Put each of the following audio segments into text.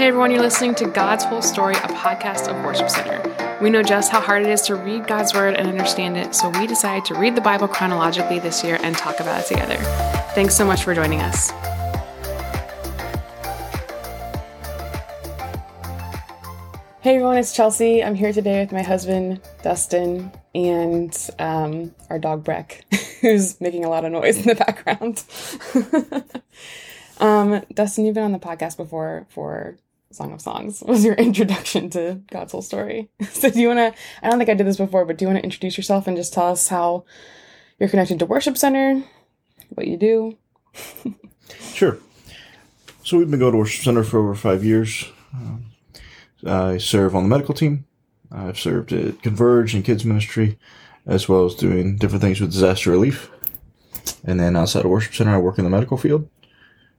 Hey everyone, you're listening to God's Whole Story, a podcast of Worship Center. We know just how hard it is to read God's Word and understand it, so we decided to read the Bible chronologically this year and talk about it together. Thanks so much for joining us. Hey everyone, it's Chelsea. I'm here today with my husband, Dustin, and um, our dog, Breck, who's making a lot of noise in the background. um, Dustin, you've been on the podcast before for Song of Songs. Was your introduction to God's whole story? so, do you want to? I don't think I did this before, but do you want to introduce yourself and just tell us how you're connected to Worship Center, what you do? Sure. So we've been going to Worship Center for over five years. Um, I serve on the medical team. I've served at Converge and Kids Ministry, as well as doing different things with disaster relief. And then outside of Worship Center, I work in the medical field.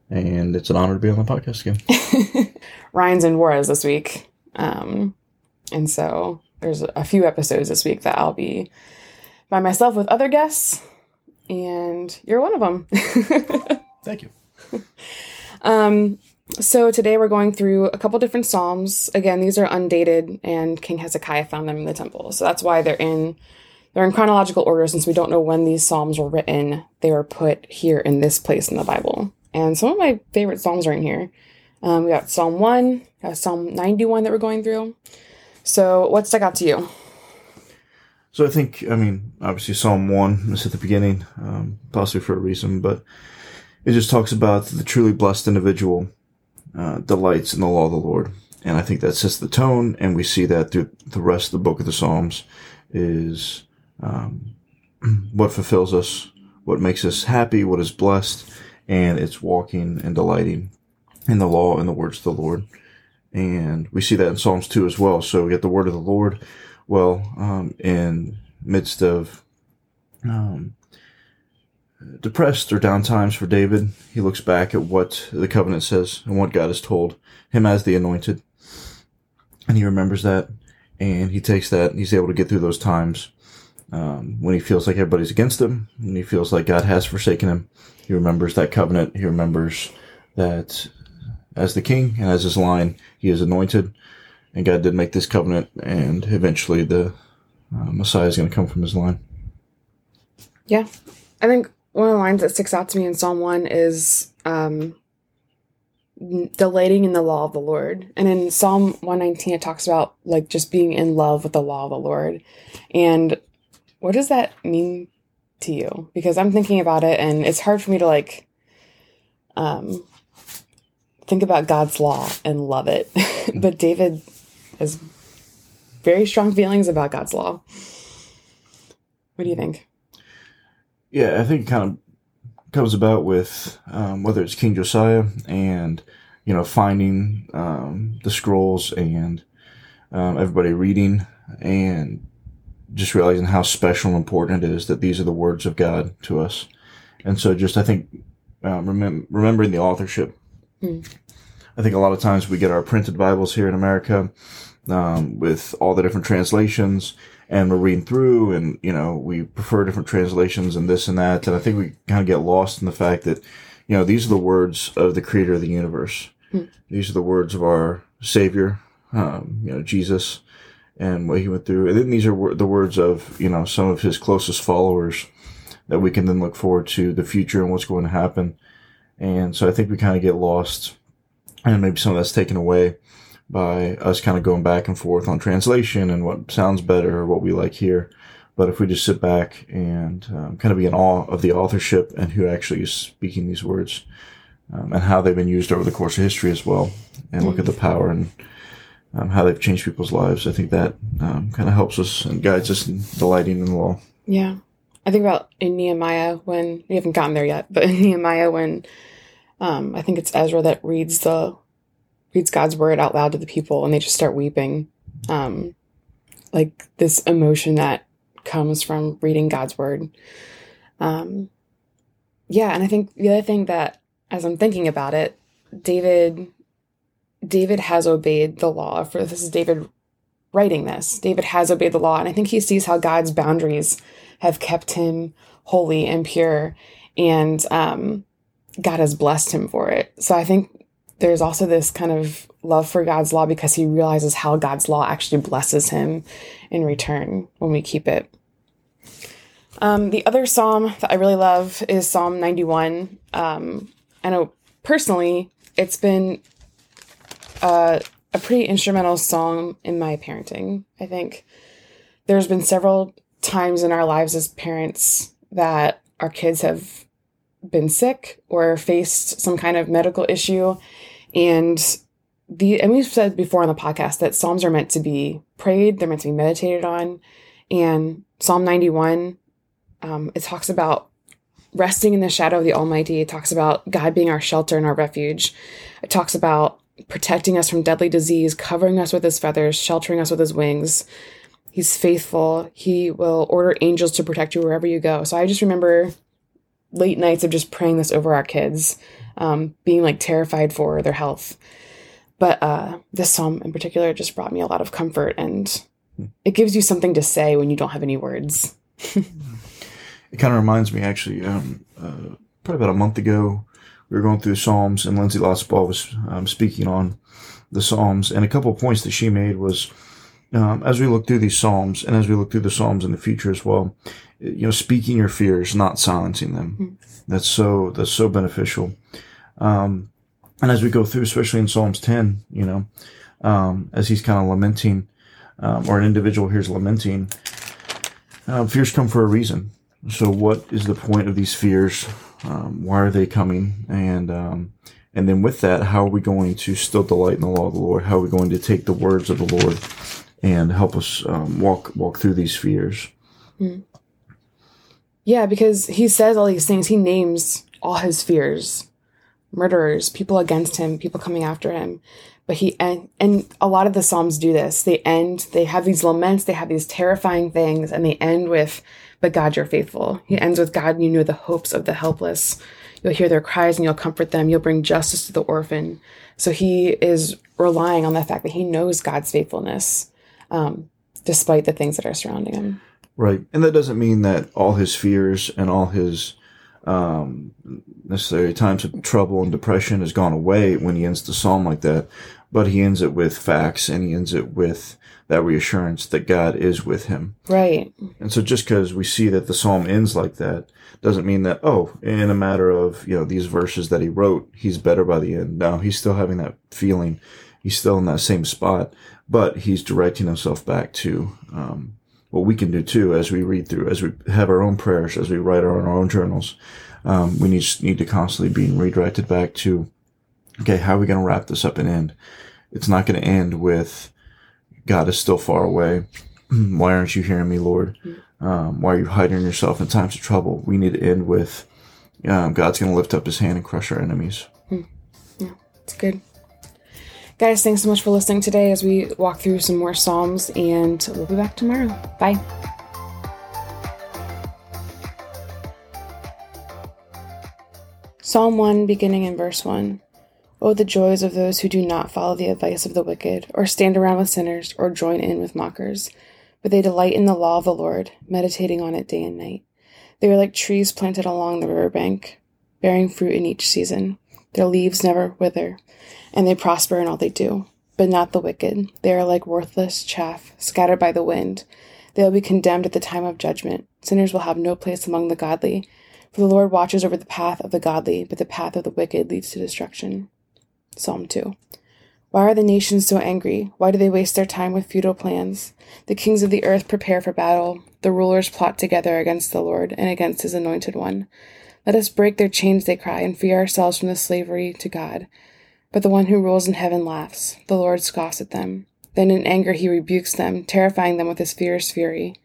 And it's an honor to be on the podcast again. Ryan's in Juarez this week. Um, and so there's a few episodes this week that I'll be by myself with other guests, and you're one of them. Thank you. Um, so today we're going through a couple different psalms. Again, these are undated, and King Hezekiah found them in the temple, so that's why they're in they're in chronological order. Since we don't know when these psalms were written, they were put here in this place in the Bible. And some of my favorite psalms are in here. Um, we got Psalm one, got Psalm ninety-one that we're going through. So, what stuck out to you? So I think, I mean, obviously Psalm 1 is at the beginning, um, possibly for a reason, but it just talks about the truly blessed individual uh, delights in the law of the Lord. And I think that sets the tone, and we see that through the rest of the book of the Psalms is um, what fulfills us, what makes us happy, what is blessed, and it's walking and delighting in the law and the words of the Lord. And we see that in Psalms 2 as well. So we get the word of the Lord. Well, um, in midst of um, depressed or down times for David, he looks back at what the covenant says and what God has told him as the anointed. And he remembers that and he takes that and he's able to get through those times um, when he feels like everybody's against him and he feels like God has forsaken him. He remembers that covenant. He remembers that as the king and as his line, he is anointed and God did make this covenant and eventually the uh, Messiah is going to come from his line. Yeah, I think one of the lines that sticks out to me in Psalm 1 is um, delighting in the law of the Lord. And in Psalm 119, it talks about like just being in love with the law of the Lord. And what does that mean to you? Because I'm thinking about it and it's hard for me to like um, think about God's law and love it. but David has very strong feelings about God's law. What do you think? Yeah, I think it kind of comes about with um, whether it's King Josiah and you know finding um, the scrolls and um, everybody reading and just realizing how special and important it is that these are the words of God to us. And so, just I think um, remem- remembering the authorship. Hmm. I think a lot of times we get our printed Bibles here in America um, with all the different translations, and we're reading through and, you know, we prefer different translations and this and that. And I think we kind of get lost in the fact that, you know, these are the words of the creator of the universe. Hmm. These are the words of our savior, um, you know, Jesus and what he went through. And then these are the words of, you know, some of his closest followers that we can then look forward to the future and what's going to happen. And so I think we kind of get lost and maybe some of that's taken away by us kind of going back and forth on translation and what sounds better or what we like here. But if we just sit back and um, kind of be in awe of the authorship and who actually is speaking these words um, and how they've been used over the course of history as well, and look at the power and um, how they've changed people's lives, I think that um, kind of helps us and guides us in delighting in the law. Yeah. I think about in Nehemiah when we haven't gotten there yet, but in Nehemiah when um, I think it's Ezra that reads the reads God's word out loud to the people and they just start weeping. Um, like this emotion that comes from reading God's word. Um, yeah, and I think the other thing that as I'm thinking about it, David David has obeyed the law. For this is David writing this. David has obeyed the law, and I think he sees how God's boundaries have kept him holy and pure, and um, God has blessed him for it. So I think there's also this kind of love for God's law because he realizes how God's law actually blesses him in return when we keep it. Um, the other psalm that I really love is Psalm 91. Um, I know personally it's been uh, a pretty instrumental song in my parenting. I think there's been several times in our lives as parents that our kids have been sick or faced some kind of medical issue. And the and we've said before on the podcast that psalms are meant to be prayed they're meant to be meditated on. And psalm 91 um, it talks about resting in the shadow of the almighty. It talks about god being our shelter and our refuge. It talks about protecting us from deadly disease covering us with his feathers sheltering us with his wings. He's faithful. He will order angels to protect you wherever you go. So i just remember late nights of just praying this over our kids um, being like terrified for their health but uh, this psalm in particular just brought me a lot of comfort and it gives you something to say when you don't have any words. it kind of reminds me, actually, um, uh, probably about a month ago, we were going through the Psalms and Lindsay Lossball was um, speaking on the Psalms. And a couple of points that she made was um, as we look through these Psalms and as we look through the Psalms in the future as well, you know, speaking your fears, not silencing them. Mm-hmm. That's so, that's so beneficial. Um, and as we go through, especially in Psalms 10, you know, um, as he's kind of lamenting, um, or an individual here's lamenting, uh, fears come for a reason. So, what is the point of these fears? Um, why are they coming? And um, and then with that, how are we going to still delight in the law of the Lord? How are we going to take the words of the Lord and help us um, walk walk through these fears? Mm. Yeah, because he says all these things. He names all his fears murderers, people against him, people coming after him. But he and and a lot of the psalms do this. They end. They have these laments. They have these terrifying things, and they end with, "But God, you're faithful." He ends with, "God, you know the hopes of the helpless. You'll hear their cries and you'll comfort them. You'll bring justice to the orphan." So he is relying on the fact that he knows God's faithfulness, um, despite the things that are surrounding him. Right, and that doesn't mean that all his fears and all his um, necessary times of trouble and depression has gone away when he ends the psalm like that, but he ends it with facts and he ends it with that reassurance that God is with him. Right. And so just because we see that the psalm ends like that doesn't mean that, oh, in a matter of, you know, these verses that he wrote, he's better by the end. No, he's still having that feeling. He's still in that same spot, but he's directing himself back to, um, what we can do too as we read through, as we have our own prayers, as we write our, our own journals. Um, we need, need to constantly be redirected back to, okay, how are we going to wrap this up and end? It's not going to end with God is still far away. why aren't you hearing me, Lord? Um, why are you hiding yourself in times of trouble? We need to end with um, God's going to lift up his hand and crush our enemies. Hmm. Yeah, it's good. Guys, thanks so much for listening today as we walk through some more Psalms, and we'll be back tomorrow. Bye. Psalm 1, beginning in verse 1. Oh, the joys of those who do not follow the advice of the wicked, or stand around with sinners, or join in with mockers. But they delight in the law of the Lord, meditating on it day and night. They are like trees planted along the riverbank, bearing fruit in each season. Their leaves never wither and they prosper in all they do. But not the wicked. They are like worthless chaff, scattered by the wind. They will be condemned at the time of judgment. Sinners will have no place among the godly. For the Lord watches over the path of the godly, but the path of the wicked leads to destruction. Psalm 2. Why are the nations so angry? Why do they waste their time with futile plans? The kings of the earth prepare for battle. The rulers plot together against the Lord and against his anointed one. Let us break their chains, they cry, and free ourselves from the slavery to God. But the one who rules in heaven laughs. The Lord scoffs at them. Then in anger he rebukes them, terrifying them with his fierce fury.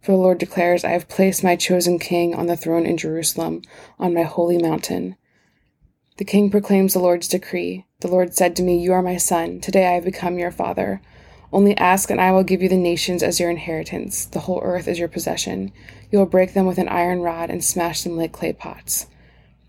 For the Lord declares, I have placed my chosen king on the throne in Jerusalem, on my holy mountain. The king proclaims the Lord's decree. The Lord said to me, You are my son. Today I have become your father. Only ask, and I will give you the nations as your inheritance. The whole earth is your possession. You will break them with an iron rod and smash them like clay pots.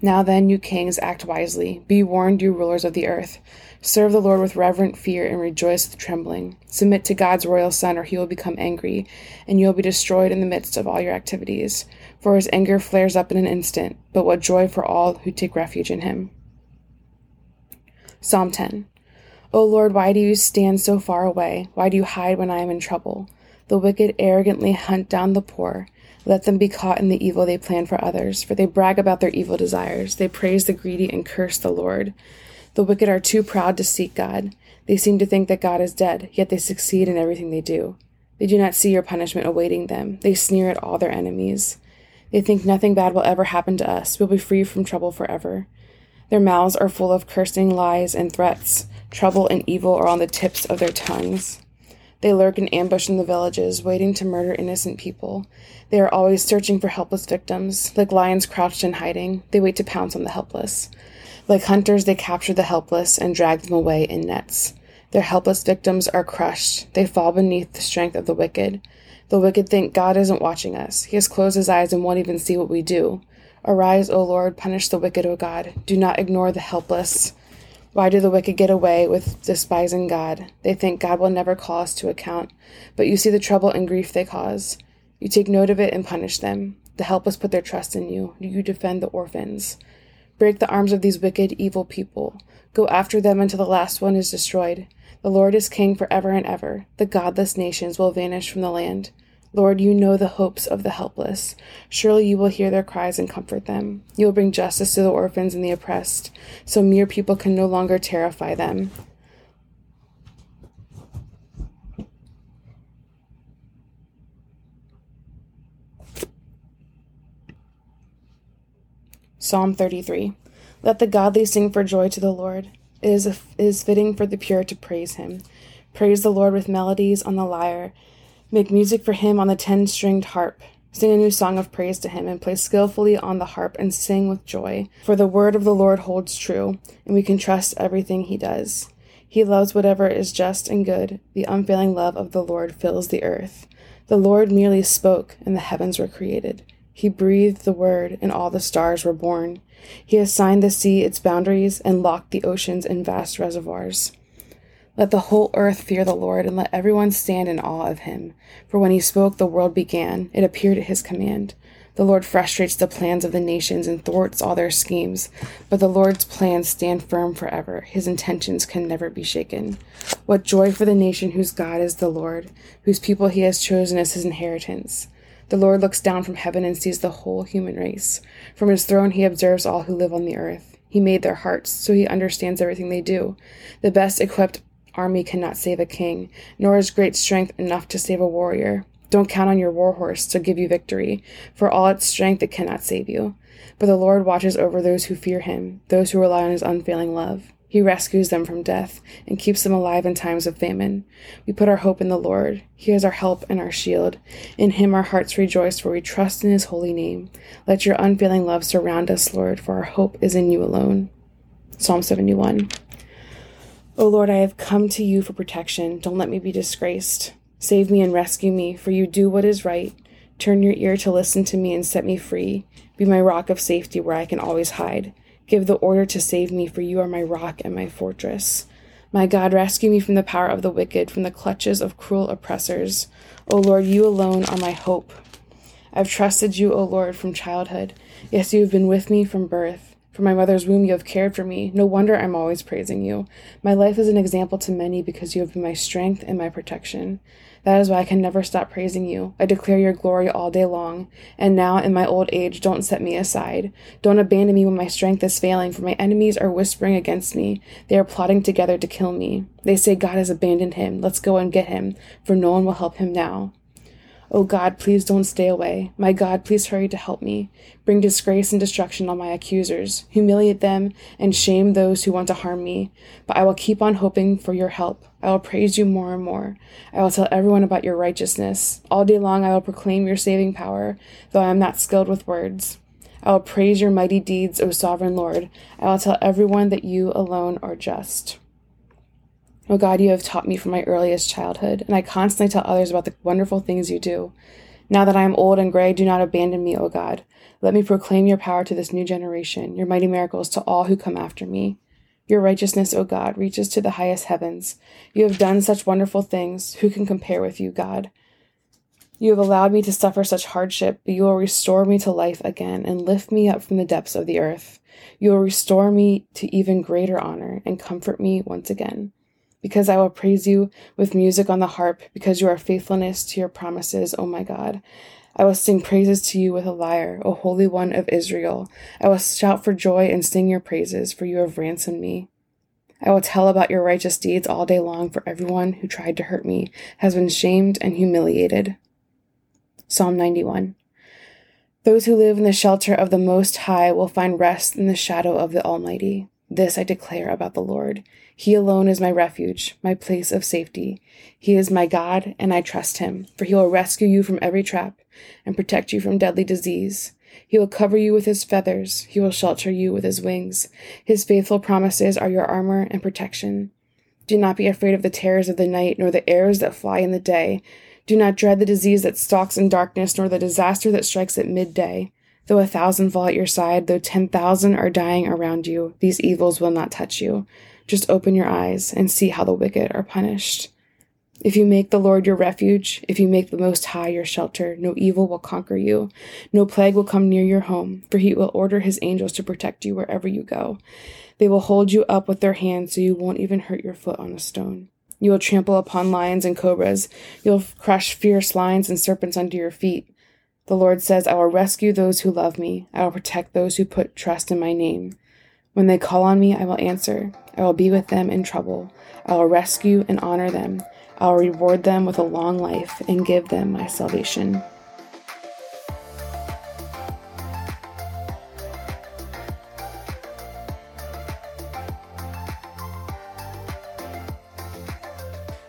Now then, you kings, act wisely. Be warned, you rulers of the earth. Serve the Lord with reverent fear and rejoice with trembling. Submit to God's royal Son, or he will become angry, and you will be destroyed in the midst of all your activities. For his anger flares up in an instant, but what joy for all who take refuge in him. Psalm 10. O Lord, why do you stand so far away? Why do you hide when I am in trouble? The wicked arrogantly hunt down the poor. Let them be caught in the evil they plan for others, for they brag about their evil desires. They praise the greedy and curse the Lord. The wicked are too proud to seek God. They seem to think that God is dead, yet they succeed in everything they do. They do not see your punishment awaiting them. They sneer at all their enemies. They think nothing bad will ever happen to us. We'll be free from trouble forever. Their mouths are full of cursing, lies, and threats. Trouble and evil are on the tips of their tongues. They lurk in ambush in the villages, waiting to murder innocent people. They are always searching for helpless victims. Like lions crouched in hiding, they wait to pounce on the helpless. Like hunters, they capture the helpless and drag them away in nets. Their helpless victims are crushed. They fall beneath the strength of the wicked. The wicked think God isn't watching us. He has closed his eyes and won't even see what we do. Arise, O Lord, punish the wicked, O God. Do not ignore the helpless. Why do the wicked get away with despising God? They think God will never call us to account, but you see the trouble and grief they cause. You take note of it and punish them. The helpless put their trust in you. You defend the orphans. Break the arms of these wicked, evil people. Go after them until the last one is destroyed. The Lord is king forever and ever. The godless nations will vanish from the land. Lord, you know the hopes of the helpless. Surely you will hear their cries and comfort them. You will bring justice to the orphans and the oppressed, so mere people can no longer terrify them. Psalm 33 Let the godly sing for joy to the Lord. It is, a, it is fitting for the pure to praise him. Praise the Lord with melodies on the lyre Make music for him on the ten stringed harp. Sing a new song of praise to him, and play skillfully on the harp, and sing with joy. For the word of the Lord holds true, and we can trust everything he does. He loves whatever is just and good. The unfailing love of the Lord fills the earth. The Lord merely spoke, and the heavens were created. He breathed the word, and all the stars were born. He assigned the sea its boundaries, and locked the oceans in vast reservoirs. Let the whole earth fear the Lord, and let everyone stand in awe of him. For when he spoke, the world began. It appeared at his command. The Lord frustrates the plans of the nations and thwarts all their schemes. But the Lord's plans stand firm forever. His intentions can never be shaken. What joy for the nation whose God is the Lord, whose people he has chosen as his inheritance. The Lord looks down from heaven and sees the whole human race. From his throne he observes all who live on the earth. He made their hearts, so he understands everything they do. The best equipped army cannot save a king, nor is great strength enough to save a warrior. Don't count on your war horse to give you victory. For all its strength, it cannot save you. But the Lord watches over those who fear him, those who rely on his unfailing love. He rescues them from death and keeps them alive in times of famine. We put our hope in the Lord. He is our help and our shield. In him our hearts rejoice, for we trust in his holy name. Let your unfailing love surround us, Lord, for our hope is in you alone. Psalm 71. O Lord, I have come to you for protection. Don't let me be disgraced. Save me and rescue me, for you do what is right. Turn your ear to listen to me and set me free. Be my rock of safety where I can always hide. Give the order to save me, for you are my rock and my fortress. My God, rescue me from the power of the wicked, from the clutches of cruel oppressors. O Lord, you alone are my hope. I've trusted you, O Lord, from childhood. Yes, you have been with me from birth. From my mother's womb, you have cared for me. No wonder I'm always praising you. My life is an example to many because you have been my strength and my protection. That is why I can never stop praising you. I declare your glory all day long. And now, in my old age, don't set me aside. Don't abandon me when my strength is failing, for my enemies are whispering against me. They are plotting together to kill me. They say God has abandoned him. Let's go and get him, for no one will help him now. O oh God, please don't stay away. My God, please hurry to help me. Bring disgrace and destruction on my accusers. Humiliate them and shame those who want to harm me. But I will keep on hoping for your help. I will praise you more and more. I will tell everyone about your righteousness. All day long I will proclaim your saving power, though I am not skilled with words. I will praise your mighty deeds, O sovereign Lord. I will tell everyone that you alone are just. Oh God, you have taught me from my earliest childhood, and I constantly tell others about the wonderful things you do. Now that I am old and gray, do not abandon me, O God. Let me proclaim your power to this new generation, your mighty miracles to all who come after me. Your righteousness, O God, reaches to the highest heavens. You have done such wonderful things. Who can compare with you, God? You have allowed me to suffer such hardship, but you will restore me to life again and lift me up from the depths of the earth. You will restore me to even greater honor and comfort me once again. Because I will praise you with music on the harp, because you are faithfulness to your promises, O my God. I will sing praises to you with a lyre, O Holy One of Israel. I will shout for joy and sing your praises, for you have ransomed me. I will tell about your righteous deeds all day long, for everyone who tried to hurt me has been shamed and humiliated. Psalm 91. Those who live in the shelter of the Most High will find rest in the shadow of the Almighty. This I declare about the Lord. He alone is my refuge, my place of safety. He is my God, and I trust him, for he will rescue you from every trap and protect you from deadly disease. He will cover you with his feathers, he will shelter you with his wings. His faithful promises are your armor and protection. Do not be afraid of the terrors of the night, nor the arrows that fly in the day. Do not dread the disease that stalks in darkness, nor the disaster that strikes at midday. Though a thousand fall at your side, though ten thousand are dying around you, these evils will not touch you. Just open your eyes and see how the wicked are punished. If you make the Lord your refuge, if you make the Most High your shelter, no evil will conquer you, no plague will come near your home, for he will order his angels to protect you wherever you go. They will hold you up with their hands so you won't even hurt your foot on a stone. You will trample upon lions and cobras. You'll crush fierce lions and serpents under your feet. The Lord says, I will rescue those who love me. I will protect those who put trust in my name. When they call on me, I will answer. I will be with them in trouble. I will rescue and honor them. I'll reward them with a long life and give them my salvation.